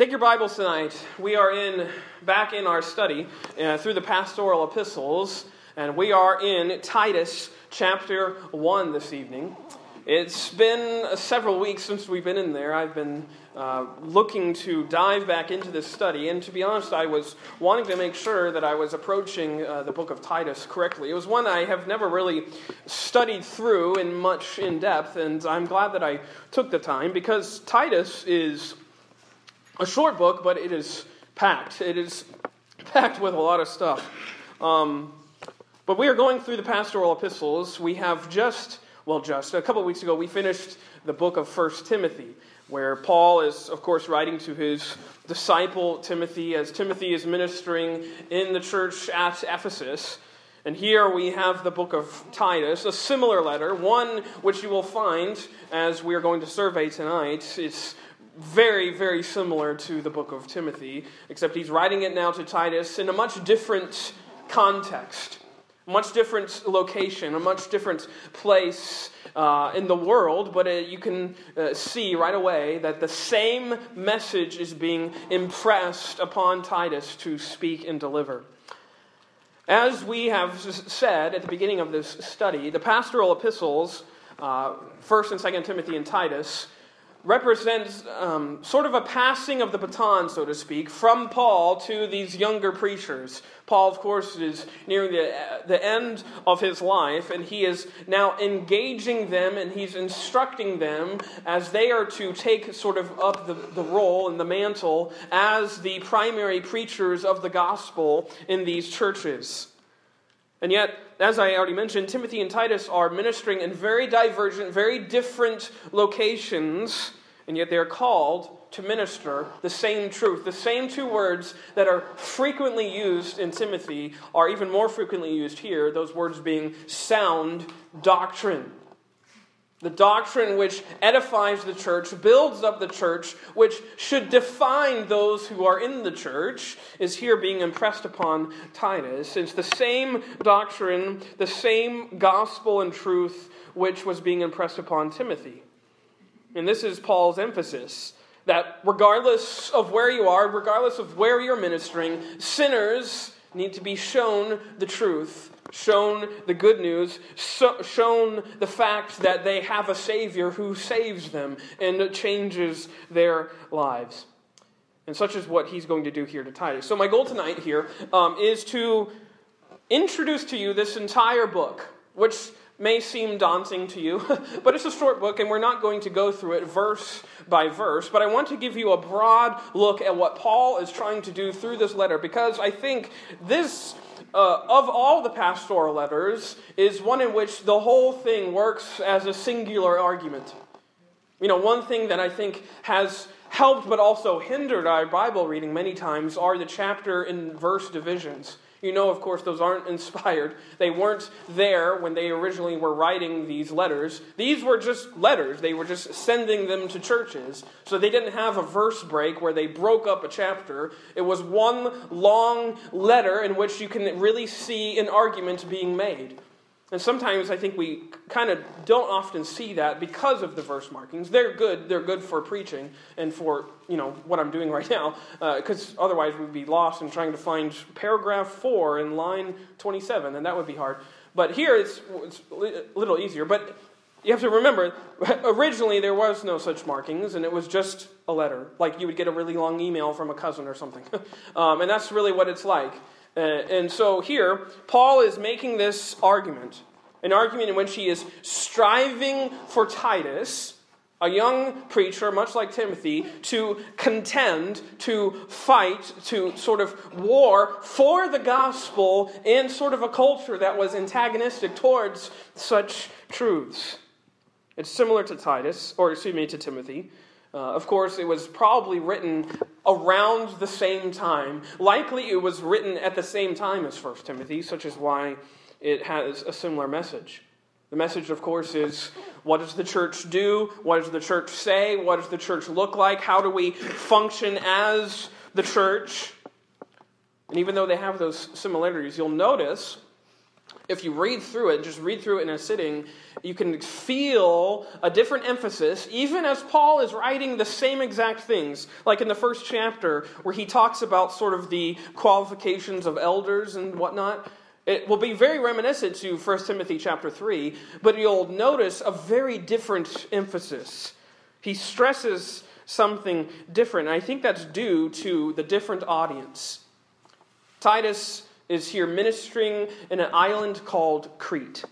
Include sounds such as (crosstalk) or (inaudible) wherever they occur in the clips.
Take your Bibles tonight. We are in back in our study uh, through the pastoral epistles, and we are in Titus chapter 1 this evening. It's been several weeks since we've been in there. I've been uh, looking to dive back into this study, and to be honest, I was wanting to make sure that I was approaching uh, the book of Titus correctly. It was one I have never really studied through in much in depth, and I'm glad that I took the time because Titus is a short book, but it is packed. It is packed with a lot of stuff. Um, but we are going through the pastoral epistles. We have just, well, just a couple of weeks ago, we finished the book of First Timothy, where Paul is, of course, writing to his disciple Timothy as Timothy is ministering in the church at Ephesus. And here we have the book of Titus, a similar letter, one which you will find as we are going to survey tonight. It's very, very similar to the book of Timothy, except he's writing it now to Titus in a much different context, much different location, a much different place uh, in the world, but uh, you can uh, see right away that the same message is being impressed upon Titus to speak and deliver. As we have said at the beginning of this study, the pastoral epistles, uh, 1st and 2nd Timothy and Titus, represents um, sort of a passing of the baton, so to speak, from Paul to these younger preachers. Paul, of course, is nearing the, the end of his life, and he is now engaging them and he's instructing them as they are to take sort of up the, the role and the mantle as the primary preachers of the gospel in these churches. And yet, as I already mentioned, Timothy and Titus are ministering in very divergent, very different locations, and yet they are called to minister the same truth. The same two words that are frequently used in Timothy are even more frequently used here, those words being sound doctrine. The doctrine which edifies the church, builds up the church, which should define those who are in the church, is here being impressed upon Titus. It's the same doctrine, the same gospel and truth which was being impressed upon Timothy. And this is Paul's emphasis that regardless of where you are, regardless of where you're ministering, sinners need to be shown the truth shown the good news, so, shown the fact that they have a Savior who saves them and changes their lives. And such is what he's going to do here to Titus. So, my goal tonight here um, is to introduce to you this entire book, which may seem daunting to you, (laughs) but it's a short book, and we're not going to go through it verse by verse. But I want to give you a broad look at what Paul is trying to do through this letter, because I think this uh, of all the pastoral letters, is one in which the whole thing works as a singular argument. You know, one thing that I think has helped but also hindered our Bible reading many times are the chapter and verse divisions. You know, of course, those aren't (laughs) inspired. They weren't there when they originally were writing these letters. These were just letters, they were just sending them to churches. So they didn't have a verse break where they broke up a chapter. It was one long letter in which you can really see an argument being made. And sometimes I think we kind of don't often see that because of the verse markings. They're good. They're good for preaching and for you know what I'm doing (laughs) right now. Because uh, otherwise we'd be lost in trying to find paragraph four in line 27, and that would be hard. But here it's, it's a little easier. But you have to remember, (laughs) originally there was no such markings, and it was just a letter, like you would get a really long email from a cousin or something. (laughs) um, and that's really what it's like. Uh, and so here, Paul is making this argument, an argument in which he is striving for Titus, a young preacher, much like Timothy, to contend, to fight, to sort of war for the gospel in sort of a culture that was antagonistic towards such truths. It's similar to Titus, or excuse me, to Timothy. Uh, of course, it was probably written around the same time. Likely, it was written at the same time as 1 Timothy, such as why it has a similar message. The message, of course, is what does the church do? What does the church say? What does the church look like? How do we function as the church? And even though they have those similarities, you'll notice if you read through it, just read through it in a sitting, you can feel a different emphasis, even as Paul is writing the same exact things, like in the first chapter, where he talks about sort of the qualifications of elders and whatnot. It will be very reminiscent to 1 Timothy chapter 3, but you'll notice a very different emphasis. He stresses something different, and I think that's due to the different audience. Titus is here ministering in an island called Crete.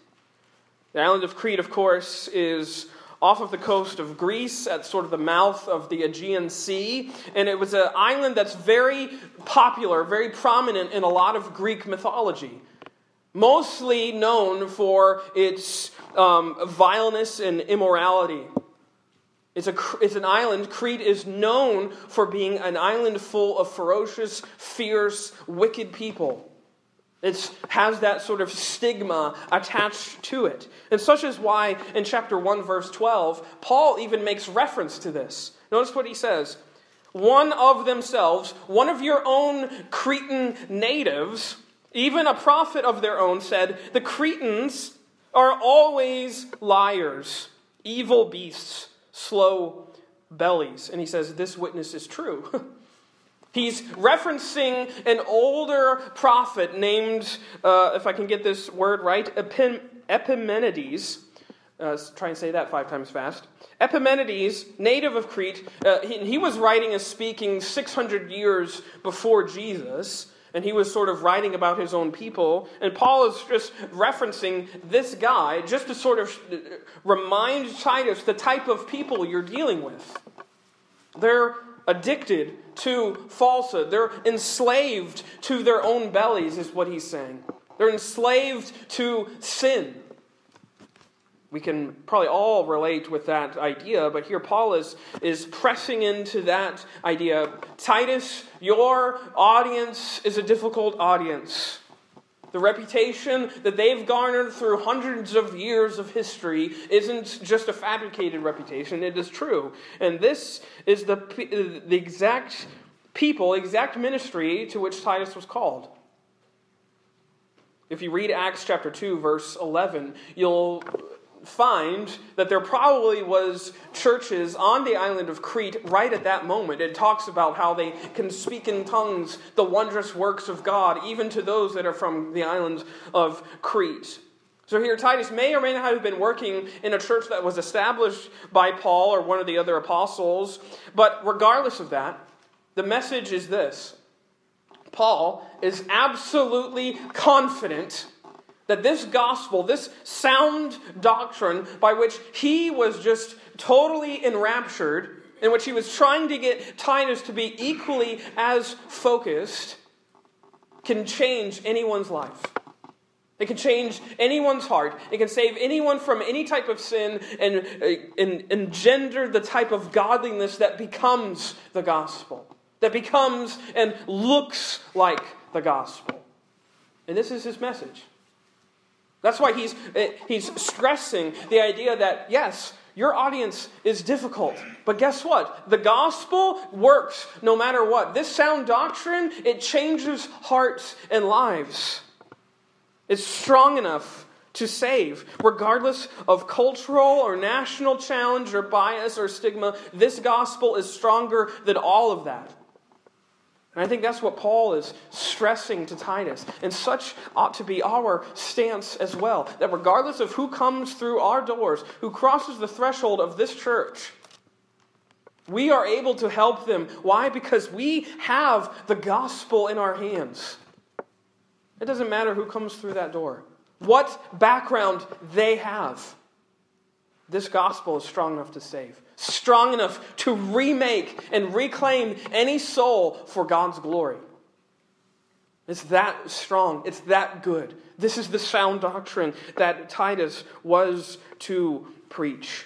The island of Crete, of course, is off of the coast of Greece at sort of the mouth of the Aegean Sea. And it was an island that's very popular, very prominent in a lot of Greek mythology. Mostly known for its um, vileness and immorality. It's, a, it's an island. Crete is known for being an island full of ferocious, fierce, wicked people. It has that sort of stigma attached to it. And such is why in chapter 1, verse 12, Paul even makes reference to this. Notice what he says One of themselves, one of your own Cretan natives, even a prophet of their own, said, The Cretans are always liars, evil beasts, slow bellies. And he says, This witness is true. (laughs) He's referencing an older prophet named, uh, if I can get this word right, Epim- Epimenides. Uh, try and say that five times fast. Epimenides, native of Crete, uh, he, he was writing and speaking 600 years before Jesus, and he was sort of writing about his own people. And Paul is just referencing this guy just to sort of remind Titus the type of people you're dealing with. They're addicted to falsehood. They're enslaved to their own bellies, is what he's saying. They're enslaved to sin. We can probably all relate with that idea, but here Paul is, is pressing into that idea. Titus, your audience is a difficult audience. The reputation that they've garnered through hundreds of years of history isn't just a fabricated reputation, it is true. And this is the, the exact people, exact ministry to which Titus was called. If you read Acts chapter 2, verse 11, you'll find that there probably was churches on the island of Crete right at that moment. It talks about how they can speak in tongues the wondrous works of God, even to those that are from the island of Crete. So here, Titus may or may not have been working in a church that was established by Paul or one of the other apostles, but regardless of that, the message is this Paul is absolutely confident that this gospel, this sound doctrine by which he was just totally enraptured, in which he was trying to get Titus to be equally as focused, can change anyone's life. It can change anyone's heart. It can save anyone from any type of sin and, uh, and engender the type of godliness that becomes the gospel, that becomes and looks like the gospel. And this is his message. That's why he's, eh, he's stressing the idea that, yes, your audience is difficult. But guess what? The gospel works no matter what. This sound doctrine, it changes hearts and lives. It's strong enough to save. Regardless of cultural or national challenge or bias or stigma, this gospel is stronger than all of that. And I think that's what Paul is stressing to Titus. And such ought to be our stance as well. That regardless of who comes through our doors, who crosses the threshold of this church, we are able to help them. Why? Because we have the gospel in our hands. It doesn't matter who comes through that door, what background they have. This gospel is strong enough to save strong enough to remake and reclaim any soul for God's glory. It's that strong. It's that good. This is the sound doctrine that Titus was to preach.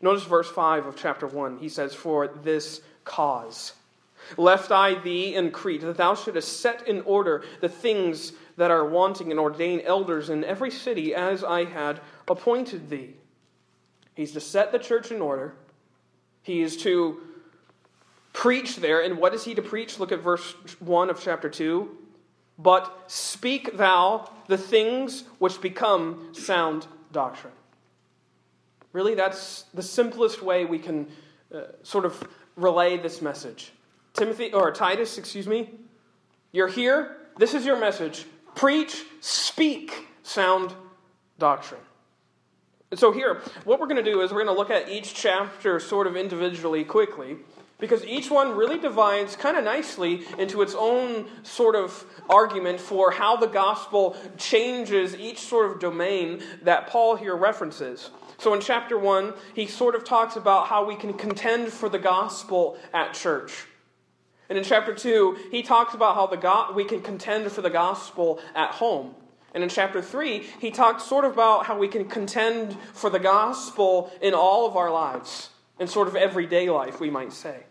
Notice verse 5 of chapter 1. He says, For this cause left I thee in Crete, that thou shouldest set in order the things that are wanting and ordain elders in every city as I had appointed thee. He's to set the church in order he is to preach there. And what is he to preach? Look at verse 1 of chapter 2. but speak thou the things which become sound doctrine. Really, that's the simplest way we can uh, sort of relay this message. Timothy, or Titus, excuse me, you're here. This is your message. Preach, speak sound doctrine. So, here, what we're going to do is we're going to look at each chapter sort of individually quickly because each one really divides kind of nicely into its own sort of argument for how the gospel changes each sort of domain that Paul here references. So in chapter 1, he sort of talks about how we can contend for the gospel at church. And in chapter 2, he talks about how the go- we can contend for the gospel at home. And in chapter 3, he talks sort of about how we can contend for the gospel in all of our lives in sort of everyday life, we might say.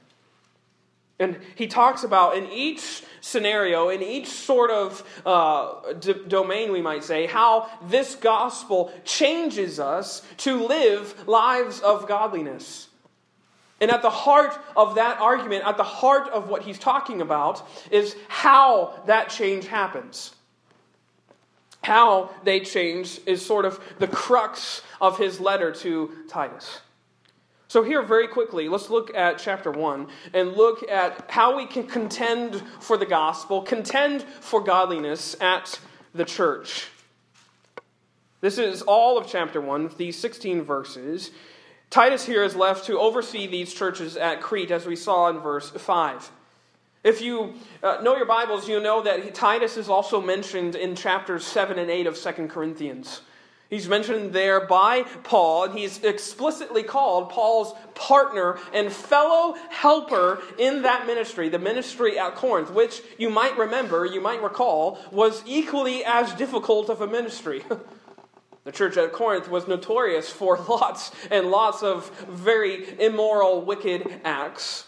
And he talks about in each scenario, in each sort of uh, d- domain, we might say, how this gospel changes us to live lives of godliness. And at the heart of that argument, at the heart of what he's talking about, is how that change happens. How they change is sort of the crux of his letter to Titus. So, here, very quickly, let's look at chapter 1 and look at how we can contend for the gospel, contend for godliness at the church. This is all of chapter 1, these 16 verses. Titus here is left to oversee these churches at Crete, as we saw in verse 5. If you uh, know your Bibles, you know that Titus is also mentioned in chapters 7 and 8 of 2 Corinthians. He's mentioned there by Paul, and he's explicitly called Paul's partner and fellow helper in that ministry, the ministry at Corinth, which you might remember, you might recall, was equally as difficult of a ministry. (laughs) the church at Corinth was notorious for (laughs) lots and lots of very immoral, wicked acts.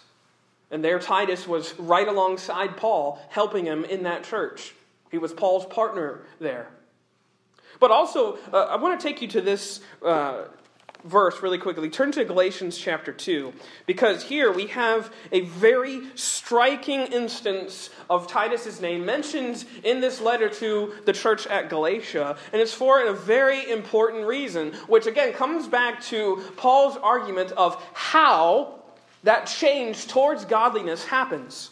And there, Titus was right alongside Paul, helping him in that church. He was Paul's partner there. But also, uh, I want to take you to this uh, verse really quickly. Turn to Galatians chapter 2, because here we have a very striking instance of Titus's name mentioned in this letter to the church at Galatia, and it's for a very important reason, which again comes back to Paul's argument of how that change towards godliness happens.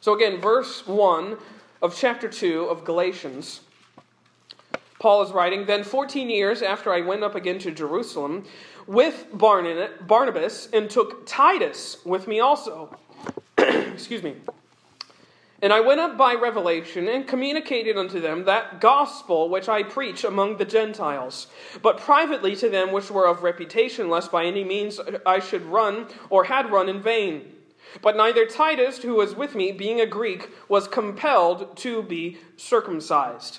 So, again, verse 1 of chapter 2 of Galatians. Paul is writing, Then 14 years after I went up again to Jerusalem with Barnabas and took Titus with me also. (clears throat) Excuse me. And I went up by revelation and communicated unto them that gospel which I preach among the Gentiles, but privately to them which were of reputation, lest by any means I should run or had run in vain. But neither Titus, who was with me, being a Greek, was compelled to be circumcised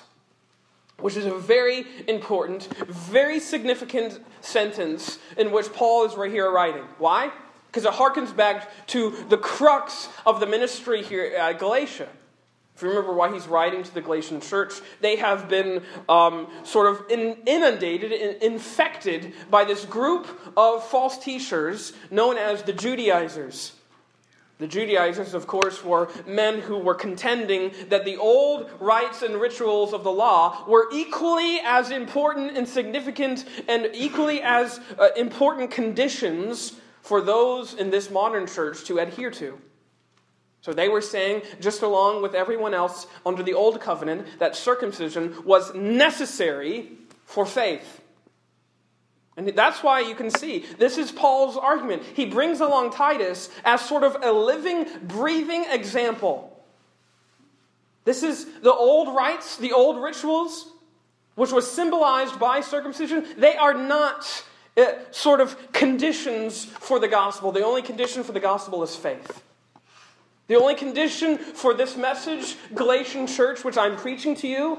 which is a very important, very significant sentence in which Paul is right here writing. Why? Because it harkens back to the crux of the ministry here at Galatia. If you remember why he's writing to the Galatian church, they have been um, sort of in, inundated, in, infected by this group of false teachers known as the Judaizers. The Judaizers, of course, were men who were contending that the old rites and rituals of the law were equally as important and significant and equally as uh, important conditions for those in this modern church to adhere to. So they were saying, just along with everyone else under the old covenant, that circumcision was necessary for faith. And that's why you can see this is Paul's argument. He brings along Titus as sort of a living, breathing example. This is the old rites, the old rituals, which was symbolized by circumcision. They are not sort of conditions for the gospel. The only condition for the gospel is faith. The only condition for this message, Galatian church, which I'm preaching to you,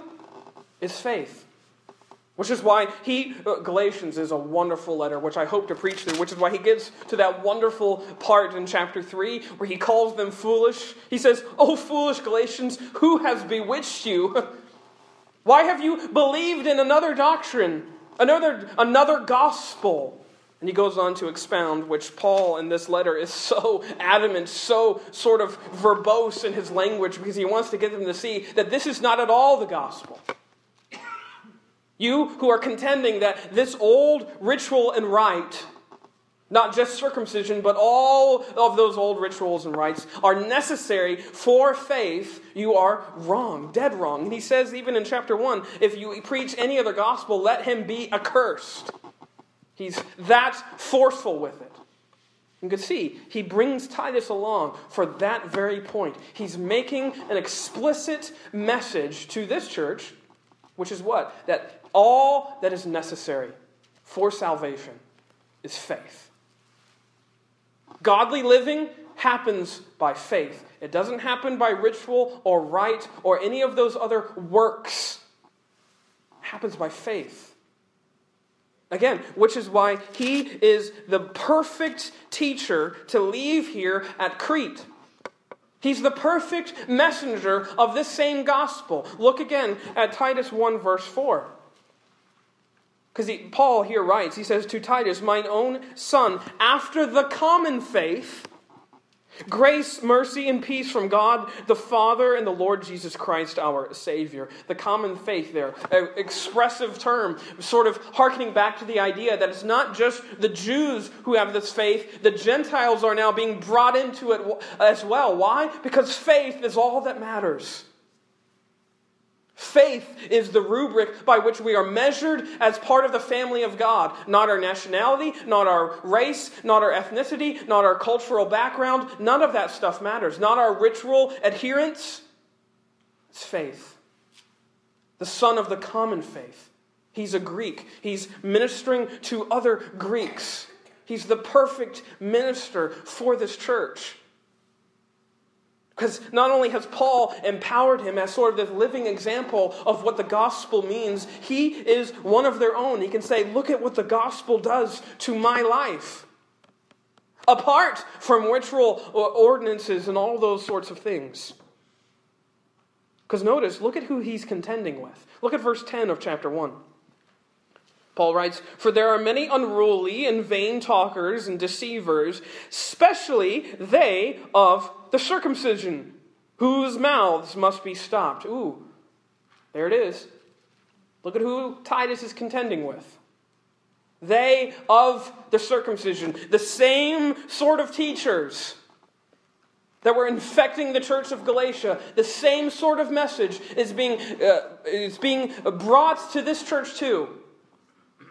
is faith. Which is why he, uh, Galatians is a wonderful letter, which I hope to preach through, which is why he gets to that wonderful part in chapter 3 where he calls them foolish. He says, Oh, foolish Galatians, who has bewitched you? (laughs) Why have you believed in another doctrine, another, another gospel? And he goes on to expound, which Paul in this letter is so adamant, so sort of verbose in his language, because he wants to get them to see that this is not at all the gospel. You who are contending that this old ritual and rite, not just circumcision, but all of those old rituals and rites, are necessary for faith, you are wrong, dead wrong. And he says, even in chapter 1, if you preach any other gospel, let him be accursed. He's that forceful with it. You can see he brings Titus along for that very point. He's making an explicit message to this church, which is what? That all that is necessary for salvation is faith. Godly living happens by faith. It doesn't happen by ritual or rite or any of those other works. It happens by faith. Again, which is why he is the perfect teacher to leave here at Crete. He's the perfect messenger of this same gospel. Look again at Titus 1, verse 4. Because Paul here writes, he says to Titus, Mine own son, after the common faith, Grace, mercy, and peace from God the Father and the Lord Jesus Christ, our Savior. The common faith there, an expressive term, sort of harkening back to the idea that it's not just the Jews who have this faith, the Gentiles are now being brought into it as well. Why? Because faith is all that matters. Faith is the rubric by which we are measured as part of the family of God. Not our nationality, not our race, not our ethnicity, not our cultural background. None of that stuff matters. Not our ritual adherence. It's faith. The son of the common faith. He's a Greek. He's ministering to other Greeks. He's the perfect minister for this church. Because not only has Paul empowered him as sort of this living example of what the gospel means, he is one of their own. He can say, Look at what the gospel does to my life. Apart from ritual ordinances and all those sorts of things. Because notice, look at who he's contending with. Look at verse 10 of chapter 1. Paul writes, For there are many unruly and vain talkers and deceivers, especially they of the circumcision, whose mouths must be stopped. Ooh, there it is. Look at who Titus is contending with. They of the circumcision, the same sort of teachers that were infecting the church of Galatia, the same sort of message is being, uh, is being brought to this church too.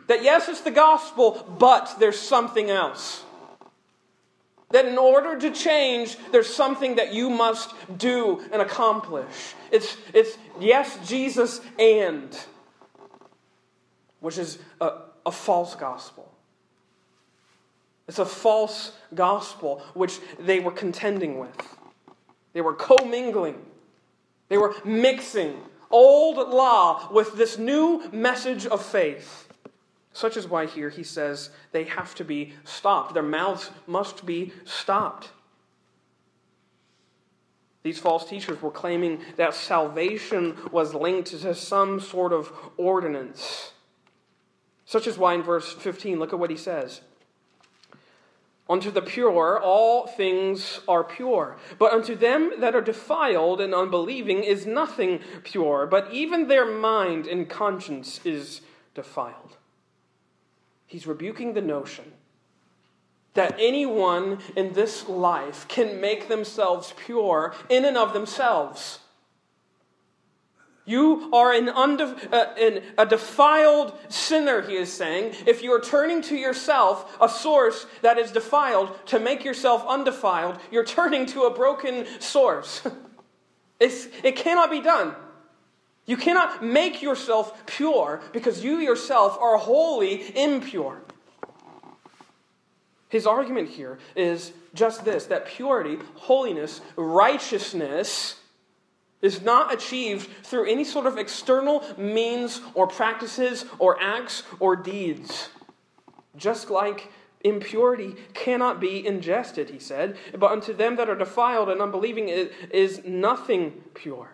That yes, it's the gospel, but there's something else. That in order to change, there's something that you must do and accomplish. It's, it's yes, Jesus, and, which is a, a false gospel. It's a false gospel which they were contending with. They were commingling, they were mixing old law with this new message of faith. Such is why here he says they have to be stopped. Their mouths must be stopped. These false teachers were claiming that salvation was linked to some sort of ordinance. Such is why in verse 15, look at what he says. Unto the pure, all things are pure. But unto them that are defiled and unbelieving is nothing pure, but even their mind and conscience is defiled. He's rebuking the notion that anyone in this life can make themselves pure in and of themselves. You are an, unde- uh, an, a defiled sinner, he is saying, if you are turning to yourself, a source that is defiled, to make yourself undefiled. You're turning to a broken source. (laughs) it cannot be done. You cannot make yourself pure because you yourself are wholly impure. His argument here is just this that purity, holiness, righteousness is not achieved through any sort of external means or practices or acts or deeds. Just like impurity cannot be ingested, he said, but unto them that are defiled and unbelieving is nothing pure.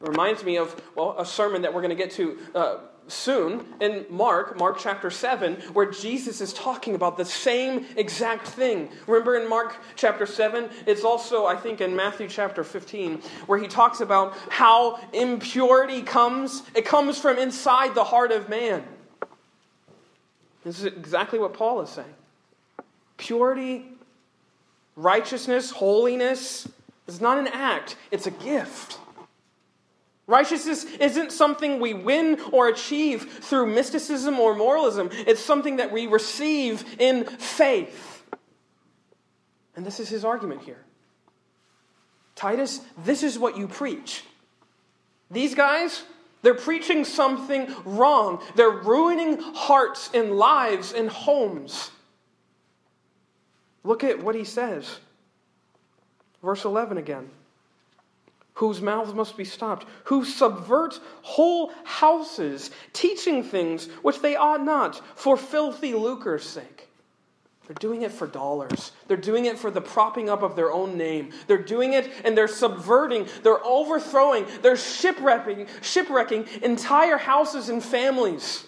Reminds me of, well, a sermon that we're going to get to uh, soon in Mark, Mark chapter 7, where Jesus is talking about the same exact thing. Remember in Mark chapter 7? It's also, I think, in Matthew chapter 15, where he talks about how impurity comes. It comes from inside the heart of man. This is exactly what Paul is saying. Purity, righteousness, holiness is not an act, it's a gift. Righteousness isn't something we win or achieve through mysticism or moralism. It's something that we receive in faith. And this is his argument here. Titus, this is what you preach. These guys, they're preaching something wrong. They're ruining hearts and lives and homes. Look at what he says. Verse 11 again whose mouths must be stopped, who subvert whole houses, teaching things which they ought not, for filthy lucre's sake. They're doing it for dollars. They're doing it for the propping up of their own name. They're doing it and they're subverting, they're overthrowing, they're shipwrecking, shipwrecking entire houses and families.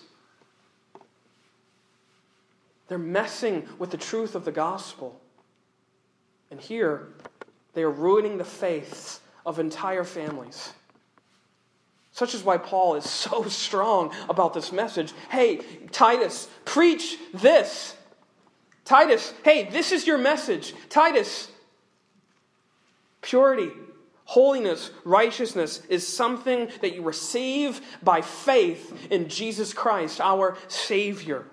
They're messing with the truth of the gospel. And here, they are ruining the faiths of entire families. Such is why Paul is (laughs) so strong about this message. Hey, Titus, preach this. Titus, hey, this is your message. Titus, purity, holiness, righteousness is something that you receive by faith in Jesus Christ, our Savior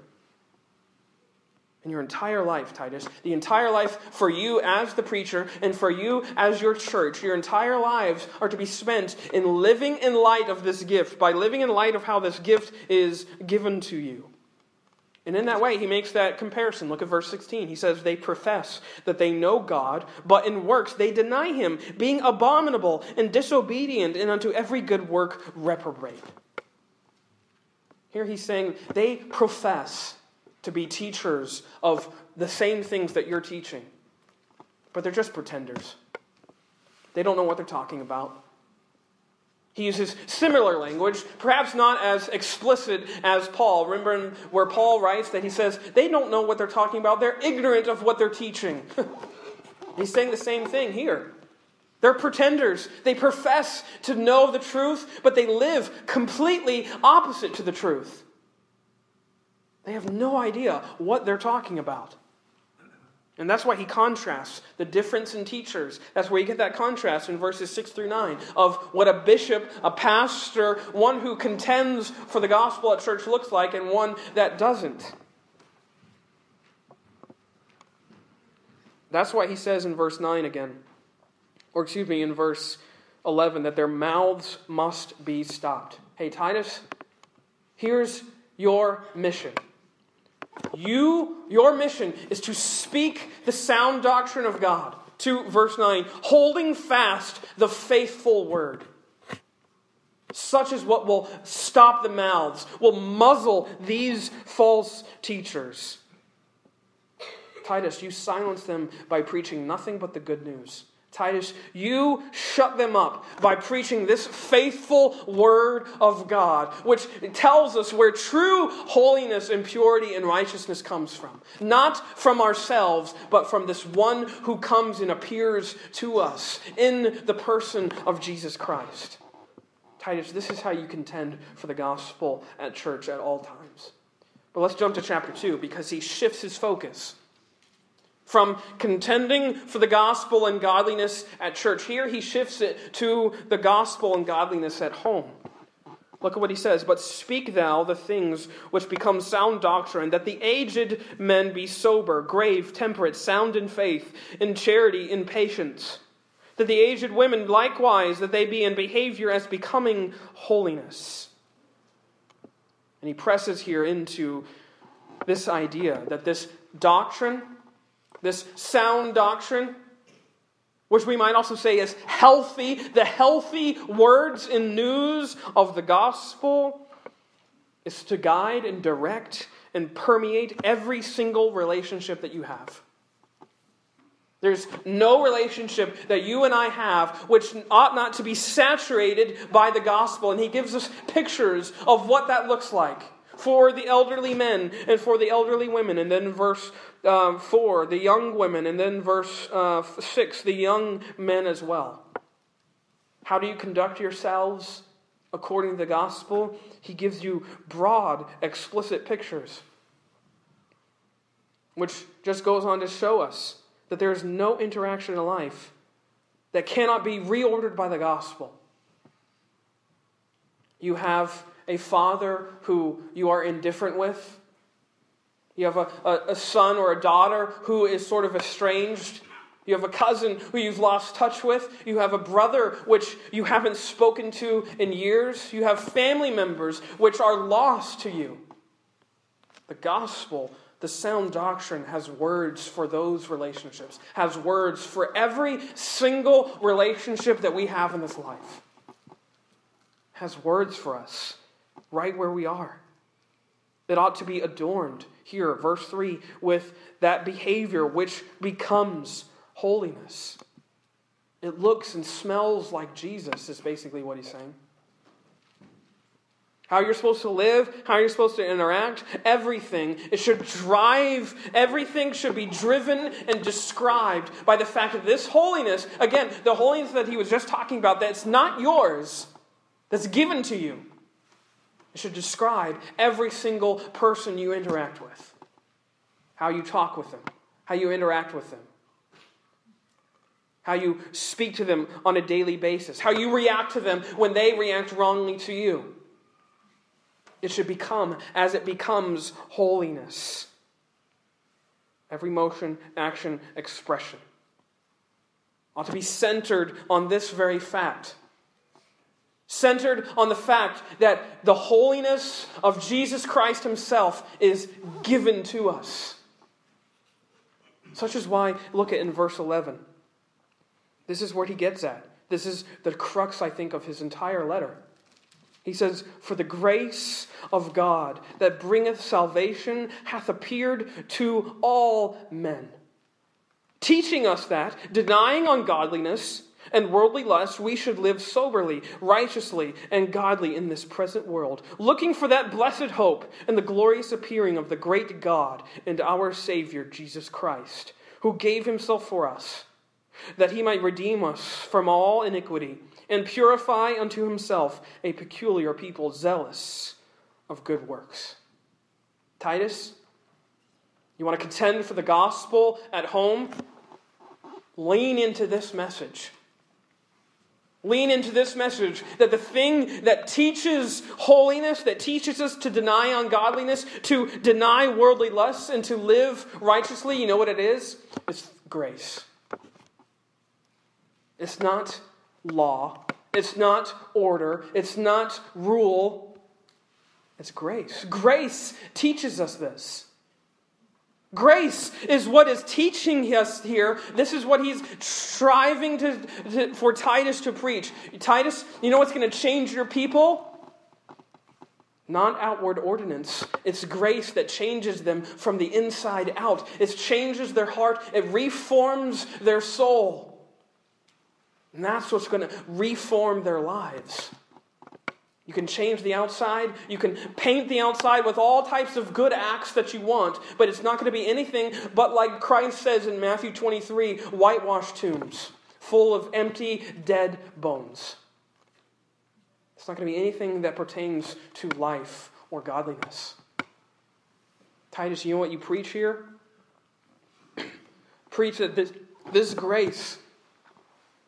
in your entire life, Titus, the entire life for you as the preacher and for you as your church, your entire lives are to be spent in living in light of this gift, by living in light of how this gift is given to you. And in that way, he makes that comparison. Look at verse 16. He says, They profess that they know God, but in works they deny him, being abominable and disobedient, and unto every good work reprobate. Here he's saying they profess to be teachers of the same things that you're teaching, but they're just pretenders. They don't know what they're talking about. He uses similar language, perhaps not as explicit as Paul. Remember where Paul writes that he says, they don't know what they're talking about, they're ignorant of what they're teaching. (laughs) He's saying the same thing here. They're pretenders. They profess to know the truth, but they live completely opposite to the truth. They have no idea what they're talking about. And that's why he contrasts the difference in teachers. That's where you get that contrast in verses 6 through 9 of what a bishop, a pastor, one who contends for the gospel at church looks like and one that doesn't. That's why he says in verse 9 again, or excuse me, in verse 11, that their mouths must be stopped. Hey, Titus, here's your mission. You, your mission is to speak the sound doctrine of God. To verse 9, holding fast the faithful word. Such is what will stop the mouths, will muzzle these false teachers. Titus, you silence them by preaching nothing but the good news. Titus, you shut them up by preaching this faithful word of God, which tells us where true holiness and purity and righteousness comes from. Not from ourselves, but from this one who comes and appears to us in the person of Jesus Christ. Titus, this is how you contend for the gospel at church at all times. But let's jump to chapter 2 because he shifts his focus from contending for the gospel and godliness at church. Here he shifts it to the gospel and godliness at home. Look at what he says. But speak thou the things which become sound doctrine, that the aged men be sober, grave, temperate, sound in faith, in charity, in patience. That the aged women likewise, that they be in behavior as becoming holiness. And he presses here into this idea that this doctrine this sound doctrine, which we might also say is healthy, the healthy words and news of the gospel, is to guide and direct and permeate every single relationship that you have. There's no relationship that you and I have which ought not to be saturated by the gospel. And he gives us pictures of what that looks like for the elderly men and for the elderly women. And then verse uh, 4, the young women. And then verse uh, 6, the young men as well. How do you conduct yourselves according to the gospel? He gives you broad, explicit pictures, which just goes on to show us that there is no interaction in life that cannot be reordered by the gospel. You have a father who you are indifferent with. You have a, a, a, son or a daughter who is sort of estranged. You have a cousin who you've lost touch with. You have a brother which you haven't spoken to in years. You have family members which are lost to you. The gospel the sound doctrine has words for those relationships, has words for every single relationship that we have in this life. Has words for us right where we are. It ought to be adorned here, verse 3, with that behavior which becomes holiness. It looks and smells like Jesus, is basically what he's saying how you're supposed to live, how you're supposed to interact, everything. It should drive, everything should be driven and described by the fact that this holiness, again, the holiness that he was just talking about, that's not yours, that's given to you. It should describe every single person you interact with, how you talk with them, how you interact with them how you speak to them on a daily basis, how you react to them when they react wrongly to you. It should become as it becomes holiness. Every motion, action, expression ought to be centered on this very fact. Centered on the fact that the holiness of Jesus Christ Himself is given to us. Such is why, look at in verse 11. This is where he gets at. This is the crux, I think, of his entire letter. He says, For the grace of God that bringeth salvation hath appeared to all men, teaching us that, denying ungodliness and worldly lust, we should live soberly, righteously, and godly in this present world, looking for that blessed hope and the glorious appearing of the great God and our Savior, Jesus Christ, who gave himself for us, that he might redeem us from all iniquity and purify unto himself a peculiar people zealous of good works. Titus, you want to contend for the gospel at home? Lean into this message. Lean into this message that the thing that teaches holiness, that teaches us to deny ungodliness, to deny worldly lusts, and to live righteously, you know what it is? It's grace. It's not law, it's not order, it's not rule, it's grace. Grace teaches us this. Grace is what is teaching us here. This is what he's striving to, to, for Titus to preach. Titus, you know what's going to change your people? Not outward ordinance. It's grace that changes them from the inside out. It changes their heart, it reforms their soul. And that's what's going to reform their lives. You can change the outside. You can paint the outside with all types of good acts that you want, but it's not going to be anything but like Christ says in Matthew 23 whitewashed tombs full of empty, dead bones. It's not going to be anything that pertains to life or godliness. Titus, you know what you preach here? (clears throat) preach that this, this grace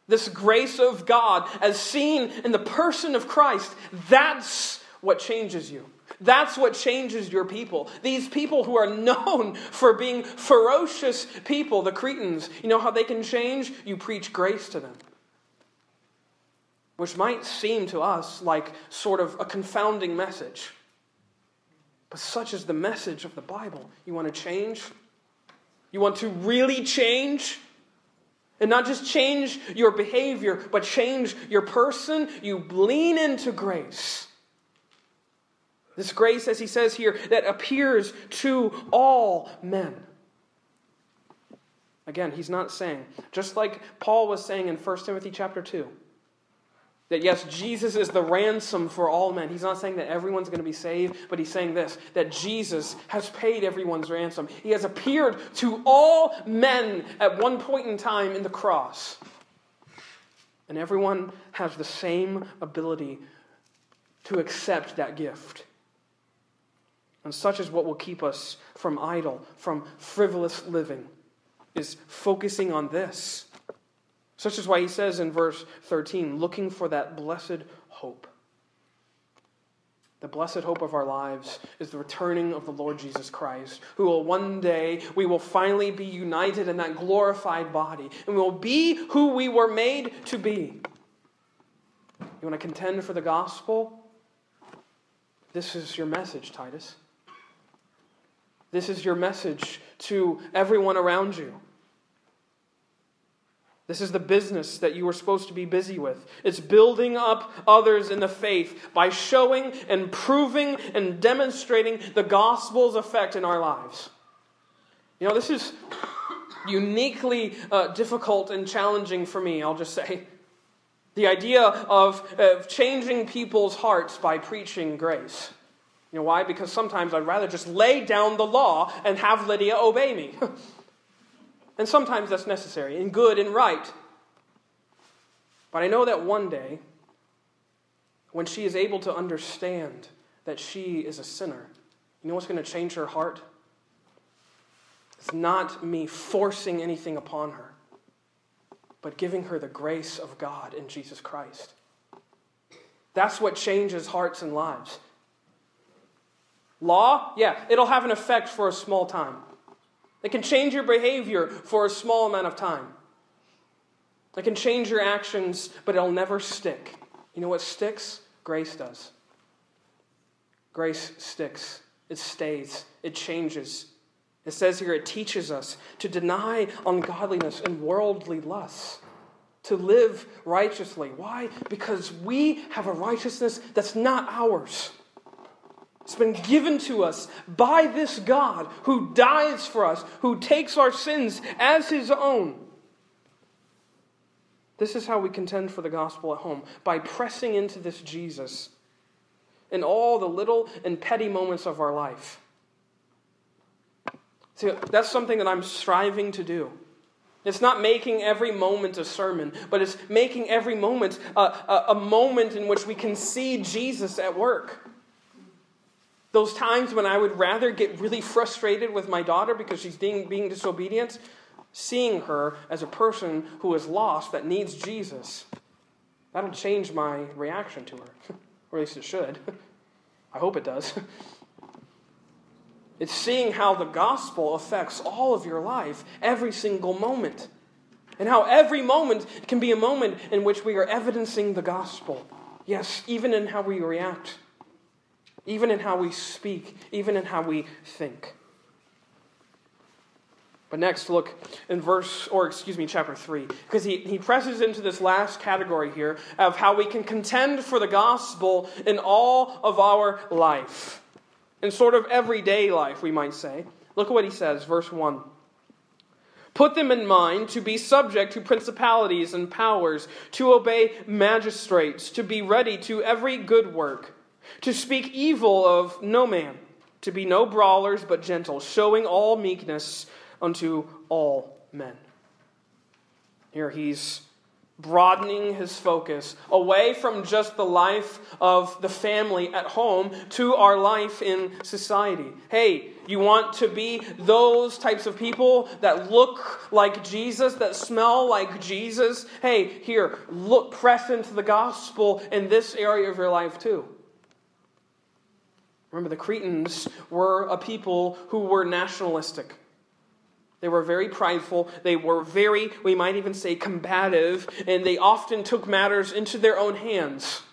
this grace of God, as seen in the person of Christ, that's what changes you. That's what changes your people. These people who are (laughs) known for being ferocious people, the Cretans, you know how they can change? You preach grace to them. Which might seem to us like sort of a confounding message. But such is the message of the Bible. You want to change? You want to really change? And not just change your behavior, but change your person. You lean into grace. This grace, as he says here, that appears to all men. Again, he's not saying, just like Paul was saying in 1 Timothy chapter 2, that yes, Jesus is the ransom for all men. He's not saying that everyone's going to be saved, but he's saying this that Jesus has paid everyone's ransom. He has appeared to all men at one point in time in the cross. And everyone has the same ability to accept that gift. And such is what will keep us from idle, from frivolous living, is focusing on this. Such is why he says in verse 13, looking for that blessed hope. The blessed hope of our lives is the returning of the Lord Jesus Christ, who will one day, we will finally be united in that glorified body, and we will be who we were made to be. You want to contend for the gospel? This is your message, Titus. This is your message to everyone around you. This is the business that you were supposed to be busy with. It's building up others in the faith by showing and proving and demonstrating the gospel's effect in our lives. You know, this is uniquely uh, difficult and challenging for me, I'll just say. The idea of, of changing people's hearts by preaching grace. You know why? Because sometimes I'd rather just lay down the law and have Lydia obey me. (laughs) And sometimes that's necessary and good and right. But I know that one day, when she is able to understand that she is a sinner, you know what's going to change her heart? It's not me forcing anything upon her, but giving her the grace of God in Jesus Christ. That's what changes hearts and lives. Law, yeah, it'll have an effect for a small time. It can change your behavior for a small amount of time. It can change your actions, but it'll never stick. You know what sticks? Grace does. Grace sticks, it stays, it changes. It says here it teaches us to deny ungodliness and worldly lusts, to live righteously. Why? Because we have a righteousness that's not ours. It's been given to us by this God who dies for us, who takes our sins as his own. This is how we contend for the gospel at home by pressing into this Jesus in all the little and petty moments of our life. See, that's something that I'm striving to do. It's not making every moment a sermon, but it's making every moment a, a, a moment in which we can see Jesus at work. Those times when I would rather get really frustrated with my daughter because she's being, being disobedient, seeing her as a person who is lost that needs Jesus, that'll change my reaction to her. (laughs) or at least it should. (laughs) I hope it does. (laughs) It's seeing how the gospel affects all of your life, every single moment. And how every moment can be a moment in which we are evidencing the gospel. Yes, even in how we react even in how we speak, even in how we think. But next, look in verse, or excuse me, chapter 3, because he, he presses into this last category here of how we can contend for the gospel in all of our life. In sort of everyday life, we might say. Look at what he says, verse 1. Put them in mind to be subject to principalities and powers, to obey magistrates, to be ready to every good work to speak evil of no man, to be no brawlers, but gentle, showing all meekness unto all men. Here he's broadening his focus away from just the life of the family at home to our life in society. Hey, you want to be those types of people that look like Jesus, that smell like Jesus? Hey, here, look press into the gospel in this area of your life too. Remember, the Cretans were a people who were nationalistic. They were very prideful. They were very, we might even say, combative, and they often took matters into their own hands.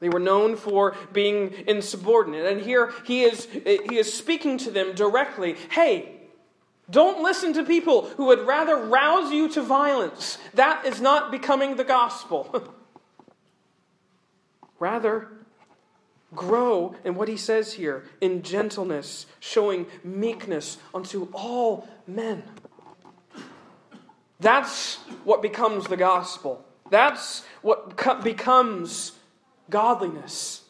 They were known for being insubordinate. And here he is, he is speaking to them directly Hey, don't listen to people who would rather rouse you to violence. That is not becoming the gospel. (laughs) rather, grow in what he says here in gentleness, showing meekness unto all men. That's what becomes the gospel. That's what becomes godliness.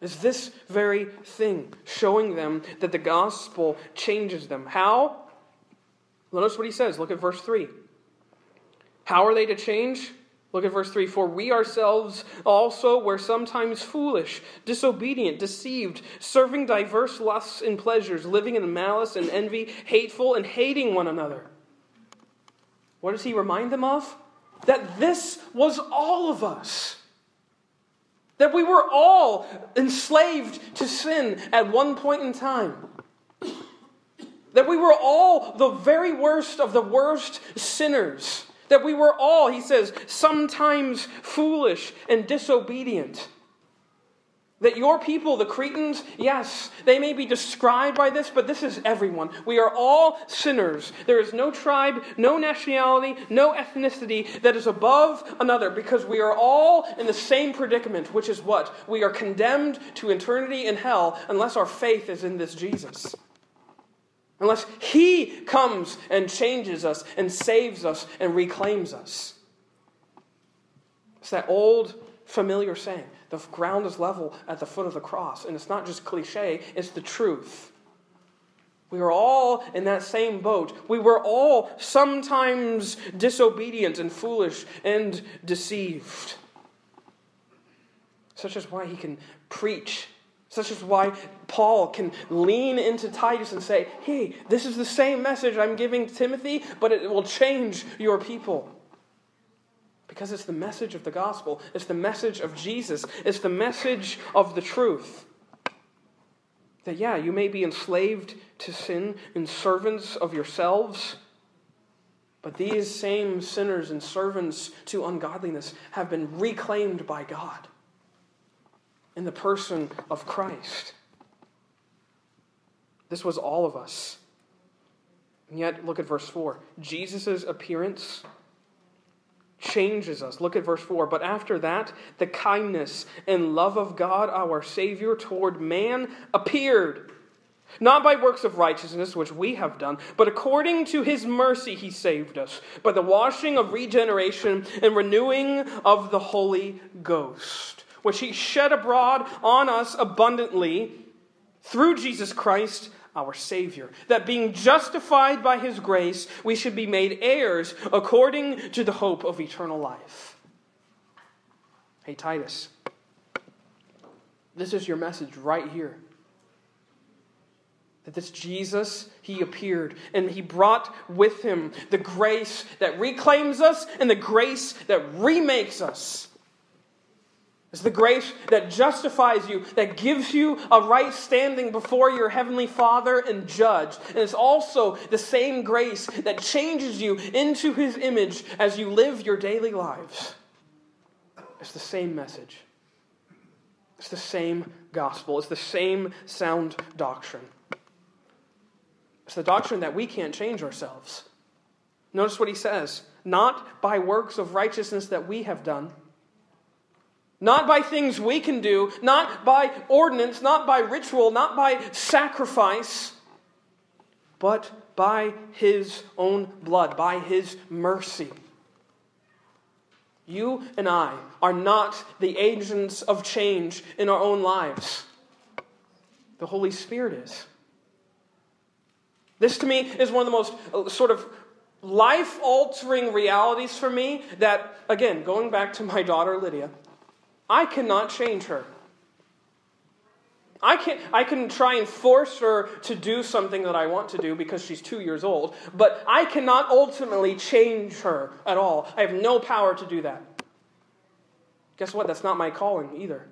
Is this very thing showing them that the gospel changes them? How? Notice what he says. Look at verse 3. How are they to change? Look at verse 3 For we ourselves also were sometimes foolish, disobedient, deceived, serving diverse lusts and pleasures, living in malice and envy, hateful and hating one another. What does he remind them of? That this was all of us. That we were all enslaved to sin at one point in time. That we were all the very worst of the worst sinners. That we were all, he says, sometimes foolish and disobedient. That your people, the Cretans, yes, they may be described by this, but this is everyone. We are all sinners. There is no tribe, no nationality, no ethnicity that is above another because we are all in the same predicament, which is what? We are condemned to eternity in hell unless our faith is in this Jesus. Unless He comes and changes us and saves us and reclaims us. It's that old familiar saying the ground is level at the foot of the cross. And it's not just cliche, it's the truth. We are all in that same boat. We were all sometimes disobedient and foolish and deceived. Such is why he can preach such is why Paul can lean into Titus and say, hey, this is the same message I'm giving Timothy, but it will change your people. Because it's the message of the gospel, it's the message of Jesus, it's the message of the truth. That, yeah, you may be enslaved to sin and servants of yourselves, but these same sinners and servants to ungodliness have been reclaimed by God in the person of Christ. This was all of us. And yet, look at verse 4. Jesus' appearance changes us. Look at verse 4. But after that, the kindness and love of God, our Savior, toward man appeared. Not by works of righteousness which we have done, but according to his mercy he saved us, by the washing of regeneration and renewing of the Holy Ghost which he shed abroad on us abundantly through Jesus Christ our Savior, that being justified by his grace, we should be made heirs according to the hope of eternal life. Hey, Titus, this is your message right here. That this Jesus, he appeared and he brought with him the grace that reclaims us and the grace that remakes us. It's the grace that justifies you, that gives you a right standing before your heavenly Father and judge. And it's also the same grace that changes you into his image as you live your daily lives. It's the same message. It's the same gospel. It's the same sound doctrine. It's the doctrine that we can't change ourselves. Notice what he says not by works of righteousness that we have done not by things we can do, not by ordinance, not by ritual, not by sacrifice, but by His own blood, by His mercy. You and I are not the agents of change in our own lives. The Holy Spirit is. This to me is one of the most uh, sort of life altering realities for me that, again, going back to my daughter Lydia, I cannot change her. I can, I can try and force her to do something that I want to do because she's two years old, but I cannot ultimately change her at all. I have no power to do that. Guess what? That's not my calling either.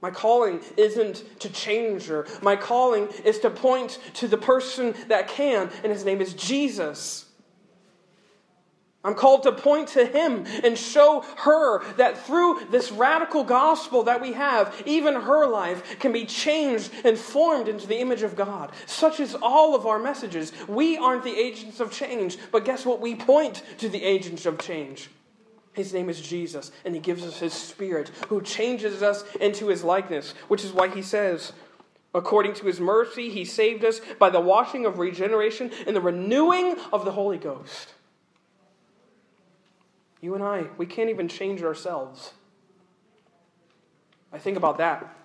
My calling isn't to change her. My calling is to point to the person that can, and his name is Jesus. I'm called to point to Him and show her that through this radical gospel that we have, even her life can be changed and formed into the image of God. Such is all of our messages. We aren't the agents of change, but guess what? We point to the agents of change. His name is Jesus, and He gives us His Spirit, who changes us into His likeness, which is why He says, According to his mercy, he saved us by the washing of regeneration and the renewing of the Holy Ghost. You and I, we can't even change ourselves. I think about that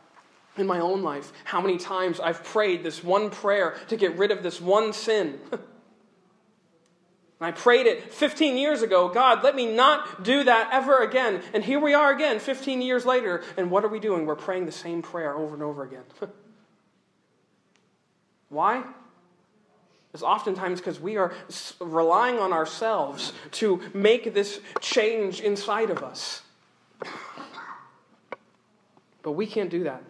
in my own life. How many times I've prayed this one prayer to get rid of this one sin. (laughs) I prayed it 15 years ago God, let me not do that ever again. And here we are again, 15 years later. And what are we doing? We're praying the same prayer over and over again. (laughs) Why? It's oftentimes because we are relying on ourselves to make this change inside of us. But we can't do that.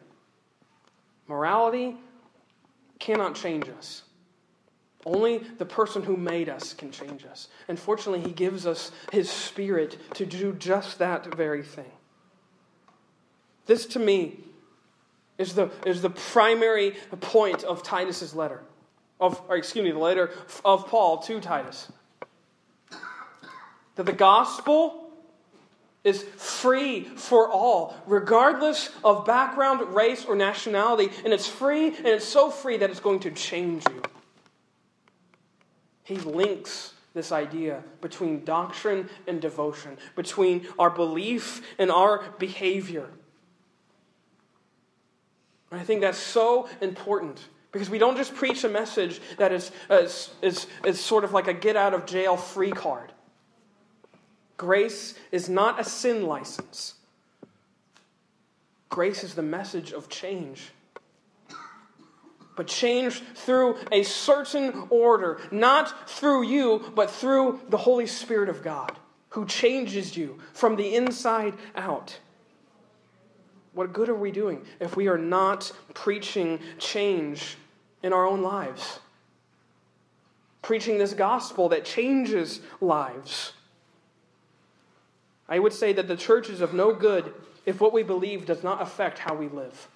Morality cannot change us. Only the person who made us can change us. And fortunately, he gives us his spirit to do just that very thing. This, to me, is the, is the primary point of Titus's letter. Of, or excuse me, the letter of Paul to Titus. That the gospel is free for all, regardless of background, race, or nationality. And it's free, and it's so free that it's going to change you. He links this idea between doctrine and devotion, between our belief and our behavior. And I think that's so important because we don't just preach a message that is, uh, is, is, is sort of like a get out of jail free card. Grace is not a sin license. Grace is the message of change but change through a certain order, not through you, but through the Holy Spirit of God, who changes you from the inside out. What good are we doing if we are not preaching change in our own lives? Preaching this gospel that changes lives. I would say that the church is of no good if what we believe does not affect how we live.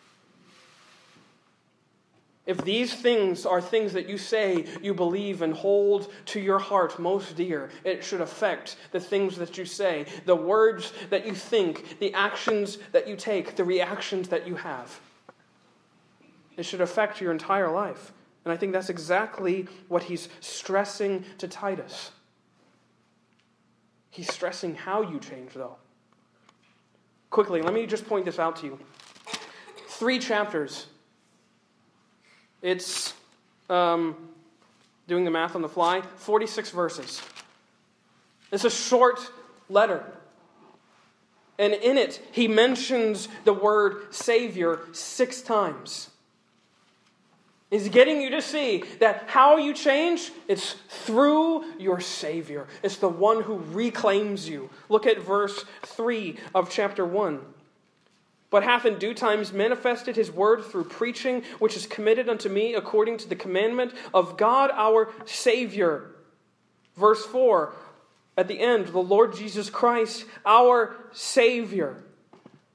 If these things are things that you say you believe and hold to your heart most dear, it should affect the things that you say, the words that you think, the actions that you take, the reactions that you have. It should affect your entire life. And I think that's exactly what he's stressing to Titus. He's stressing how you change, though. Quickly, let me just point this out to you. Three chapters it's um, doing the math on the fly 46 verses. It's a short letter. And in it, he mentions the word Savior six times. He's getting you to see that how you change, it's through your Savior. It's the one who reclaims you. Look at verse 3 of chapter 1 but hath in due times manifested his word through preaching, which is committed unto me according to the commandment of God our Savior. Verse 4, at the end, the Lord Jesus Christ, our Savior.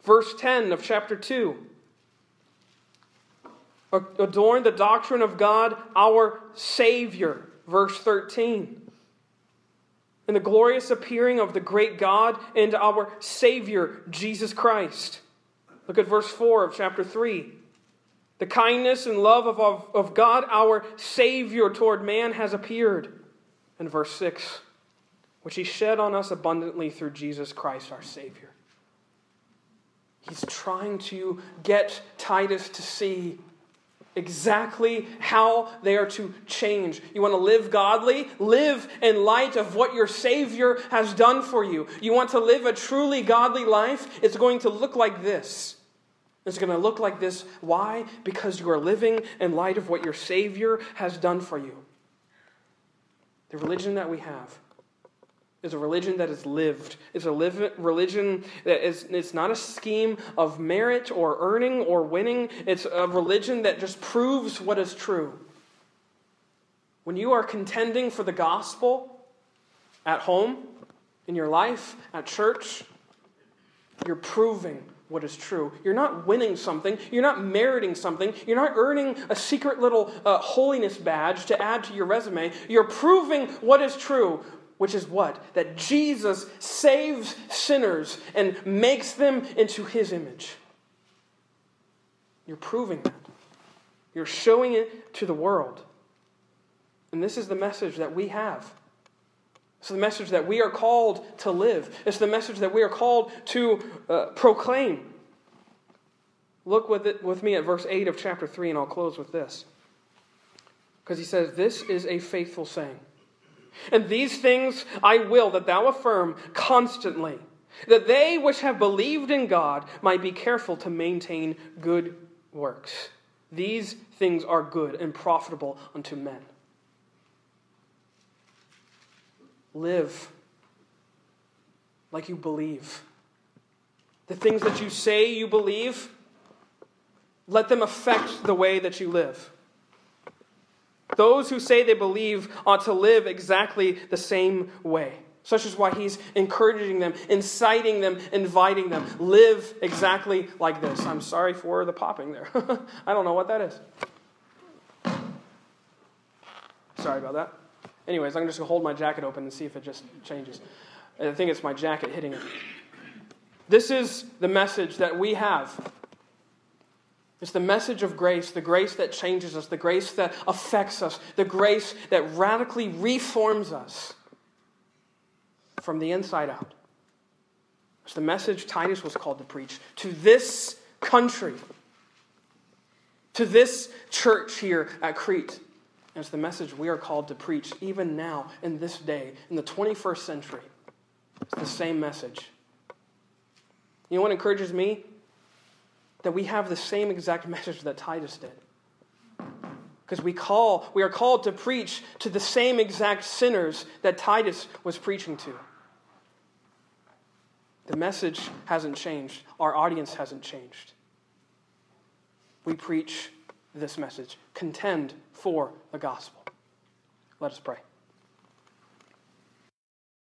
Verse 10 of chapter 2. Adorn the doctrine of God, our Savior. Verse 13. And the glorious appearing of the great God and our Savior, Jesus Christ Look at verse 4 of chapter 3. The kindness and love of, of, of God, our Savior, toward man has appeared. And verse 6, which He shed on us abundantly through Jesus Christ, our Savior. He's trying to get Titus to see exactly how they are to change. You want to live godly? Live in light of what your Savior has done for you. You want to live a truly godly life? It's going to look like this. It's going to look like this. Why? Because you are living in light of what your Savior has done for you. The religion that we have is a religion that is lived. It's a live, religion that is it's not a scheme of merit or earning or winning. It's a religion that just proves what is true. When you are contending for the gospel at home, in your life, at church, you're proving what is true. You're not winning something. You're not meriting something. You're not earning a secret little uh, holiness badge to add to your resume. You're proving what is true which is what? That Jesus saves sinners and makes them into his image. You're proving that. You're showing it to the world. And this is the message that we have. It's the message that we are called to live. It's the message that we are called to uh, proclaim. Look with, it, with me at verse 8 of chapter 3, and I'll close with this. Because he says, This is a faithful saying. And these things I will that thou affirm constantly, that they which have believed in God might be careful to maintain good works. These things are good and profitable unto men. Live like you believe. The things that you say you believe, let them affect the way that you live. Those who say they believe ought to live exactly the same way. Such is why he's encouraging them, inciting them, inviting them. Live exactly like this. I'm sorry for the popping there. (laughs) I don't know what that is. Sorry about that. Anyways, I'm just going to hold my jacket open and see if it just changes. I think it's my jacket hitting it. This is the message that we have it's the message of grace, the grace that changes us, the grace that affects us, the grace that radically reforms us from the inside out. It's the message Titus was called to preach to this country, to this church here at Crete. And it's the message we are called to preach even now, in this day, in the 21st century. It's the same message. You know what encourages me? That we have the same exact message that Titus did. Because we call, we are called to preach to the same exact sinners that Titus was preaching to. The message hasn't changed. Our audience hasn't changed. We preach this message. Contend for the gospel. Let us pray.